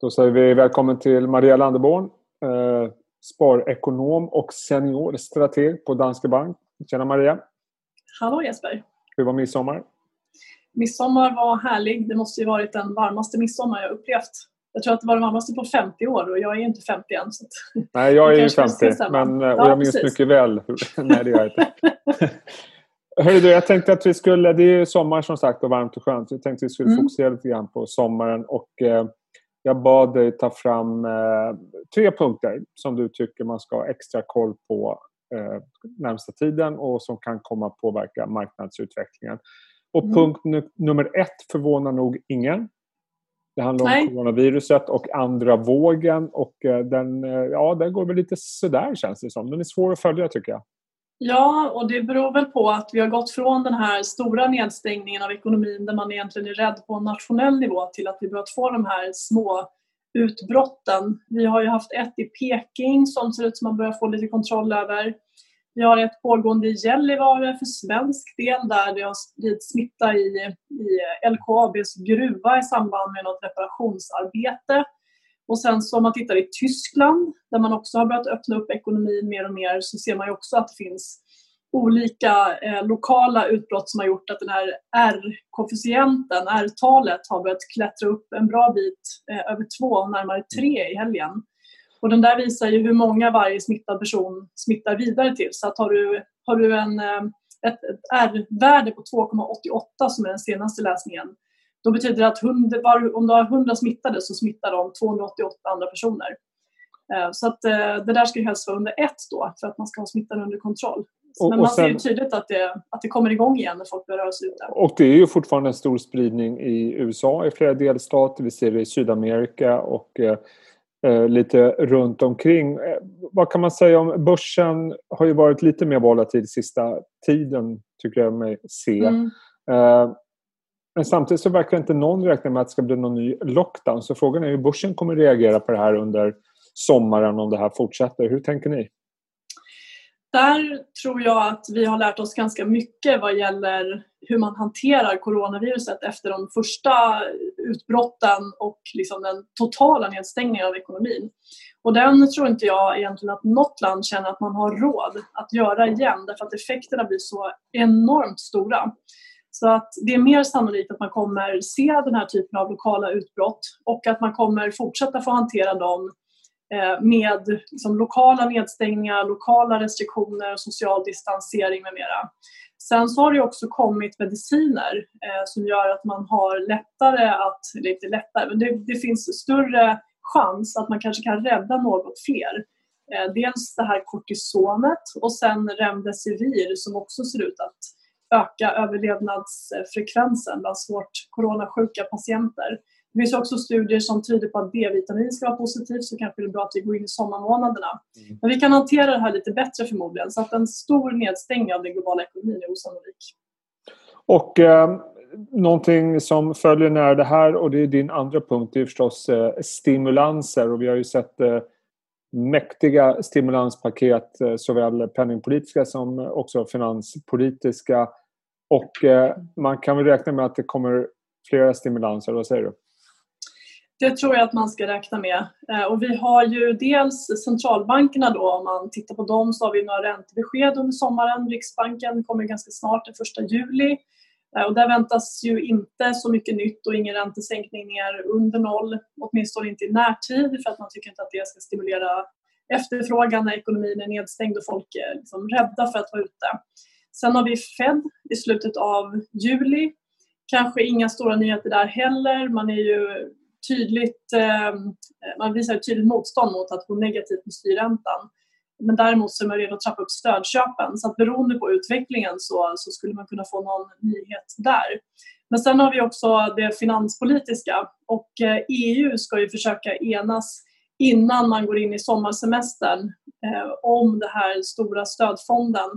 Då säger vi välkommen till Maria Landeborn, eh, sparekonom och seniorstrateg på Danske Bank. Tjena Maria! Hallå Jesper! Hur var midsommar? Midsommar var härlig. Det måste ju varit den varmaste midsommar jag upplevt. Jag tror att det var den varmaste på 50 år och jag är inte 50 än. Så Nej, jag är ju 50 men, och ja, jag minns precis. mycket väl. Nej, det gör jag inte. Hörru du, jag tänkte att vi skulle, det är ju sommar som sagt och varmt och skönt. Jag tänkte att vi skulle mm. fokusera lite grann på sommaren och eh, jag bad dig ta fram eh, tre punkter som du tycker man ska ha extra koll på eh, närmsta tiden och som kan komma att påverka marknadsutvecklingen. Och mm. punkt nummer ett förvånar nog ingen. Det handlar om Nej. coronaviruset och andra vågen och eh, den, eh, ja, den går väl lite sådär känns det som. Den är svår att följa tycker jag. Ja, och det beror väl på att vi har gått från den här stora nedstängningen av ekonomin där man egentligen är rädd på en nationell nivå till att vi börjat få de här små utbrotten. Vi har ju haft ett i Peking som ser ut som man börjar få lite kontroll över. Vi har ett pågående i Gällivare för svensk del där det har spridits smitta i, i LKABs gruva i samband med något reparationsarbete. Och sen så om man tittar i Tyskland där man också har börjat öppna upp ekonomin mer och mer så ser man ju också att det finns olika eh, lokala utbrott som har gjort att den här R-koefficienten, R-talet, har börjat klättra upp en bra bit eh, över två, närmare tre i helgen. Och den där visar ju hur många varje smittad person smittar vidare till. Så att har du, har du en, eh, ett, ett R-värde på 2,88 som är den senaste läsningen, då betyder det att 100, om du har 100 smittade så smittar de 288 andra personer. Eh, så att eh, det där ska helst vara under ett då för att man ska ha smittan under kontroll. Och, Men man sen, ser ju tydligt att det, att det kommer igång igen när folk börjar röra sig ute. Och det är ju fortfarande en stor spridning i USA i flera delstater. Vi ser det i Sydamerika och eh, lite runt omkring. Vad kan man säga om börsen? har ju varit lite mer volatil sista tiden tycker jag mig se. Mm. Eh, men samtidigt så verkar inte någon räkna med att det ska bli någon ny lockdown. Så frågan är hur börsen kommer att reagera på det här under sommaren om det här fortsätter. Hur tänker ni? Där tror jag att vi har lärt oss ganska mycket vad gäller hur man hanterar coronaviruset efter de första utbrotten och liksom den totala nedstängningen av ekonomin. Och den tror inte jag egentligen att något land känner att man har råd att göra igen därför att effekterna blir så enormt stora. Så att det är mer sannolikt att man kommer se den här typen av lokala utbrott och att man kommer fortsätta få hantera dem eh, med liksom lokala nedstängningar, lokala restriktioner, social distansering med mera. Sen så har det också kommit mediciner eh, som gör att man har lättare att, eller inte lättare, men det, det, finns större chans att man kanske kan rädda något fler. Eh, dels det här kortisonet och sen Remdesivir som också ser ut att öka överlevnadsfrekvensen bland svårt coronasjuka patienter. Det finns också studier som tyder på att D-vitamin ska vara positivt så kanske det är bra att vi går in i sommarmånaderna. Mm. Men vi kan hantera det här lite bättre förmodligen så att en stor nedstängning av den globala ekonomin är osannolik. Och eh, någonting som följer nära det här och det är din andra punkt det är förstås eh, stimulanser och vi har ju sett eh, mäktiga stimulanspaket eh, såväl penningpolitiska som också finanspolitiska och eh, man kan väl räkna med att det kommer flera stimulanser, vad säger du? Det tror jag att man ska räkna med. Eh, och vi har ju dels centralbankerna då, om man tittar på dem så har vi några räntebesked under sommaren. Riksbanken kommer ganska snart den 1 juli. Eh, och där väntas ju inte så mycket nytt och ingen räntesänkning ner under noll, åtminstone inte i närtid för att man tycker inte att det ska stimulera efterfrågan när ekonomin är nedstängd och folk är liksom rädda för att vara ute. Sen har vi Fed i slutet av juli. Kanske inga stora nyheter där heller. Man är ju tydligt, eh, man visar ett tydligt motstånd mot att gå negativt med styrräntan. Men däremot så är man redo att trappa upp stödköpen så att beroende på utvecklingen så, så skulle man kunna få någon nyhet där. Men sen har vi också det finanspolitiska och eh, EU ska ju försöka enas innan man går in i sommarsemestern eh, om den här stora stödfonden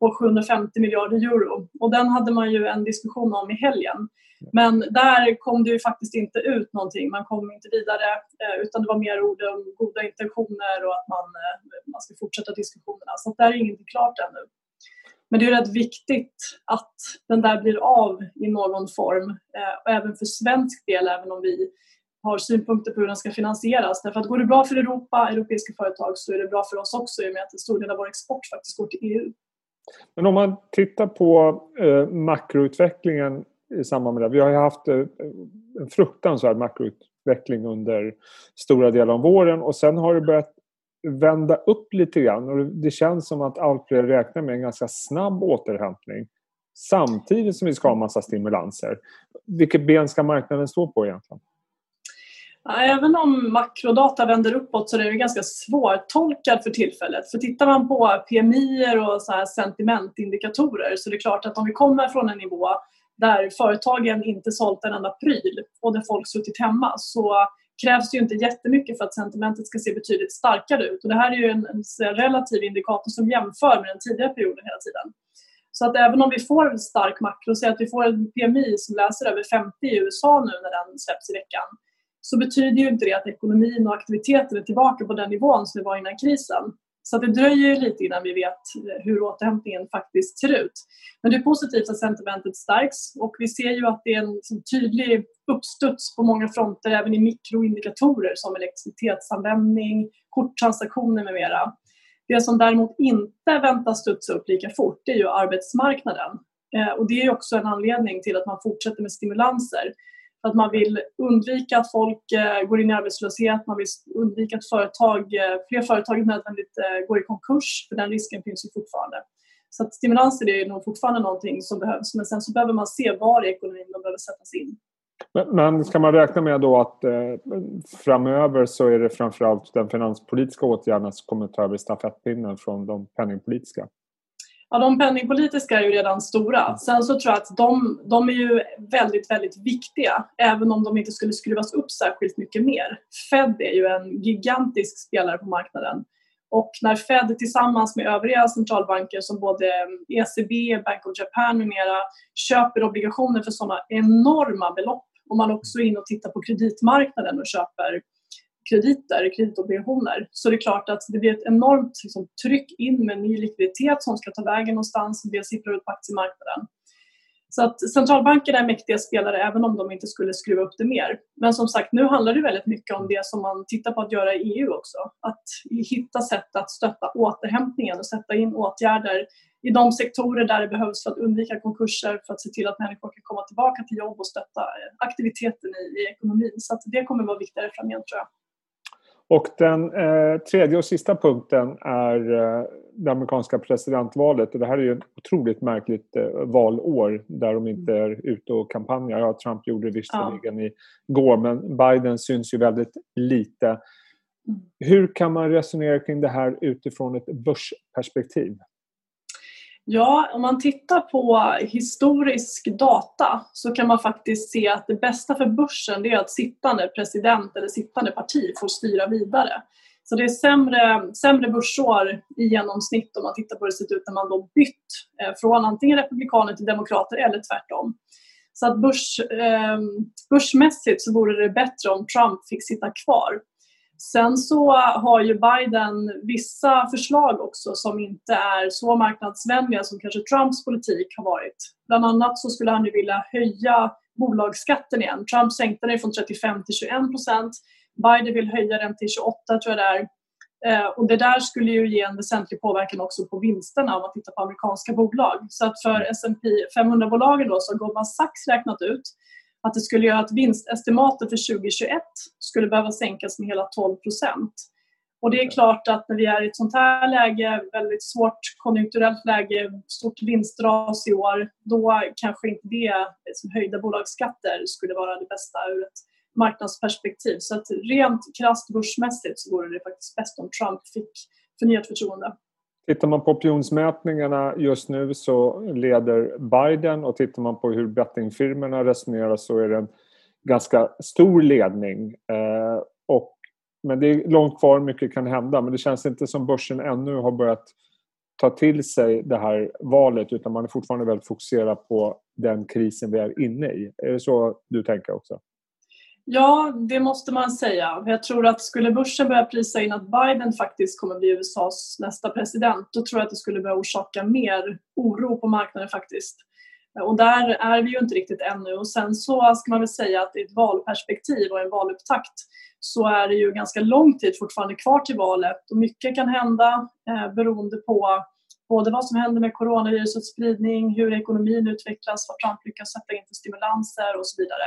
på 750 miljarder euro. Och den hade man ju en diskussion om i helgen. Men där kom det ju faktiskt inte ut någonting. Man kom inte vidare eh, utan det var mer ord om goda intentioner och att man, eh, man ska fortsätta diskussionerna. Så där är ingenting klart ännu. Men det är rätt viktigt att den där blir av i någon form. Eh, även för svensk del, även om vi har synpunkter på hur den ska finansieras. Därför att går det bra för Europa, europeiska företag, så är det bra för oss också i och med att en stor del av vår export faktiskt går till EU. Men om man tittar på eh, makroutvecklingen i samband med det. Vi har ju haft eh, en fruktansvärd makroutveckling under stora delar av våren och sen har det börjat vända upp lite grann och det känns som att allt fler räknar med en ganska snabb återhämtning samtidigt som vi ska ha en massa stimulanser. Vilket ben ska marknaden stå på egentligen? Även om makrodata vänder uppåt så är det ganska svårtolkad för tillfället. För tittar man på PMI och så här sentimentindikatorer så är det klart att om vi kommer från en nivå där företagen inte sålt en enda pryl och där folk suttit hemma så krävs det ju inte jättemycket för att sentimentet ska se betydligt starkare ut. Och det här är ju en, en relativ indikator som jämför med den tidigare perioden hela tiden. Så att även om vi får en stark makro, säg att vi får en PMI som läser över 50 i USA nu när den släpps i veckan, så betyder ju inte det att ekonomin och aktiviteten är tillbaka på den nivån som det var innan krisen. Så det dröjer lite innan vi vet eh, hur återhämtningen faktiskt ser ut. Men det är positivt att sentimentet stärks och vi ser ju att det är en tydlig uppstuds på många fronter även i mikroindikatorer som elektricitetsanvändning, korttransaktioner med mera. Det som däremot inte väntas studsa upp lika fort det är ju arbetsmarknaden. Eh, och det är också en anledning till att man fortsätter med stimulanser. Att man vill undvika att folk eh, går in i arbetslöshet, man vill undvika att företag, eh, fler företag nödvändigt eh, går i konkurs, för den risken finns ju fortfarande. Så att stimulanser är nog fortfarande någonting som behövs, men sen så behöver man se var i ekonomin de behöver sättas in. Men ska man räkna med då att eh, framöver så är det framförallt den finanspolitiska åtgärderna som kommer ta över stafettpinnen från de penningpolitiska? Ja, de penningpolitiska är ju redan stora. Sen så tror jag att de, de är ju väldigt, väldigt viktiga även om de inte skulle skruvas upp särskilt mycket mer. Fed är ju en gigantisk spelare på marknaden. Och när Fed tillsammans med övriga centralbanker som både ECB, Bank of Japan med mera köper obligationer för sådana enorma belopp och man också är inne och tittar på kreditmarknaden och köper krediter, kreditobligationer, så det är klart att det blir ett enormt liksom, tryck in med ny likviditet som ska ta vägen någonstans och det sipprar ut på aktiemarknaden. Så att centralbankerna är mäktiga spelare även om de inte skulle skruva upp det mer. Men som sagt, nu handlar det väldigt mycket om det som man tittar på att göra i EU också. Att hitta sätt att stötta återhämtningen och sätta in åtgärder i de sektorer där det behövs för att undvika konkurser, för att se till att människor kan komma tillbaka till jobb och stötta aktiviteten i, i ekonomin. Så det kommer att vara viktigare framgent tror jag. Och den eh, tredje och sista punkten är eh, det amerikanska presidentvalet. Och det här är ju ett otroligt märkligt eh, valår där de inte är ute och kampanjar. Ja, Trump gjorde det visserligen ja. igår men Biden syns ju väldigt lite. Mm. Hur kan man resonera kring det här utifrån ett börsperspektiv? Ja, om man tittar på historisk data så kan man faktiskt se att det bästa för börsen är att sittande president eller sittande parti får styra vidare. Så det är sämre, sämre börsår i genomsnitt om man tittar på hur det sett ut när man då bytt eh, från antingen republikaner till demokrater eller tvärtom. Så att börs, eh, börsmässigt så vore det bättre om Trump fick sitta kvar. Sen så har ju Biden vissa förslag också som inte är så marknadsvänliga som kanske Trumps politik har varit. Bland annat så skulle han ju vilja höja bolagsskatten igen. Trump sänkte den från 35 till 21 procent. Biden vill höja den till 28 tror jag det är. Eh, och det där skulle ju ge en väsentlig påverkan också på vinsterna om man tittar på amerikanska bolag. Så att för S&P 500-bolagen då så har Goldman Sachs räknat ut att det skulle göra att vinstestimatet för 2021 skulle behöva sänkas med hela 12 procent. Och det är klart att när vi är i ett sånt här läge, väldigt svårt konjunkturellt läge, stort vinstras i år, då kanske inte det, liksom höjda bolagsskatter, skulle vara det bästa ur ett marknadsperspektiv. Så att rent krasst börsmässigt så vore det faktiskt bäst om Trump fick förnyat förtroende. Tittar man på opinionsmätningarna just nu så leder Biden och tittar man på hur bettingfirmorna resonerar så är det en ganska stor ledning. Eh, och, men det är långt kvar, mycket kan hända. Men det känns inte som börsen ännu har börjat ta till sig det här valet utan man är fortfarande väldigt fokuserad på den krisen vi är inne i. Är det så du tänker också? Ja, det måste man säga. Jag tror att skulle börsen börja prisa in att Biden faktiskt kommer bli USAs nästa president, då tror jag att det skulle börja orsaka mer oro på marknaden faktiskt. Och där är vi ju inte riktigt ännu. Och sen så ska man väl säga att i ett valperspektiv och en valupptakt så är det ju ganska lång tid fortfarande kvar till valet och mycket kan hända eh, beroende på både vad som händer med coronavirusets spridning, hur ekonomin utvecklas, vad Trump lyckas sätta in för stimulanser och så vidare.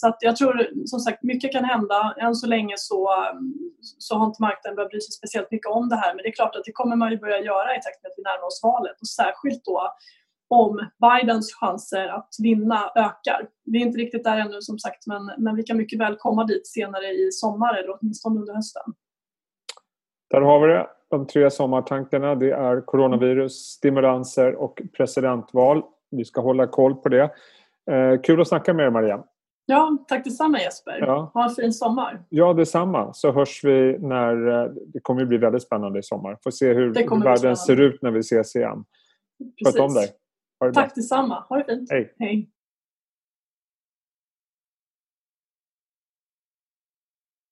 Så att jag tror som sagt mycket kan hända. Än så länge så, så har inte marknaden börjat bry sig speciellt mycket om det här men det är klart att det kommer man ju börja göra i takt med att vi närmar oss valet och särskilt då om Bidens chanser att vinna ökar. Vi är inte riktigt där ännu som sagt men, men vi kan mycket väl komma dit senare i sommar eller åtminstone under hösten. Där har vi det. De tre sommartankarna det är coronavirus, stimulanser och presidentval. Vi ska hålla koll på det. Eh, kul att snacka med er Maria. Ja, tack detsamma Jesper. Ja. Ha en fin sommar. Ja, detsamma. Så hörs vi när... Eh, det kommer att bli väldigt spännande i sommar. Får se hur världen ser ut när vi ses igen. Sköt om dig. Tack detsamma. Ha det fint. Hej. Hej.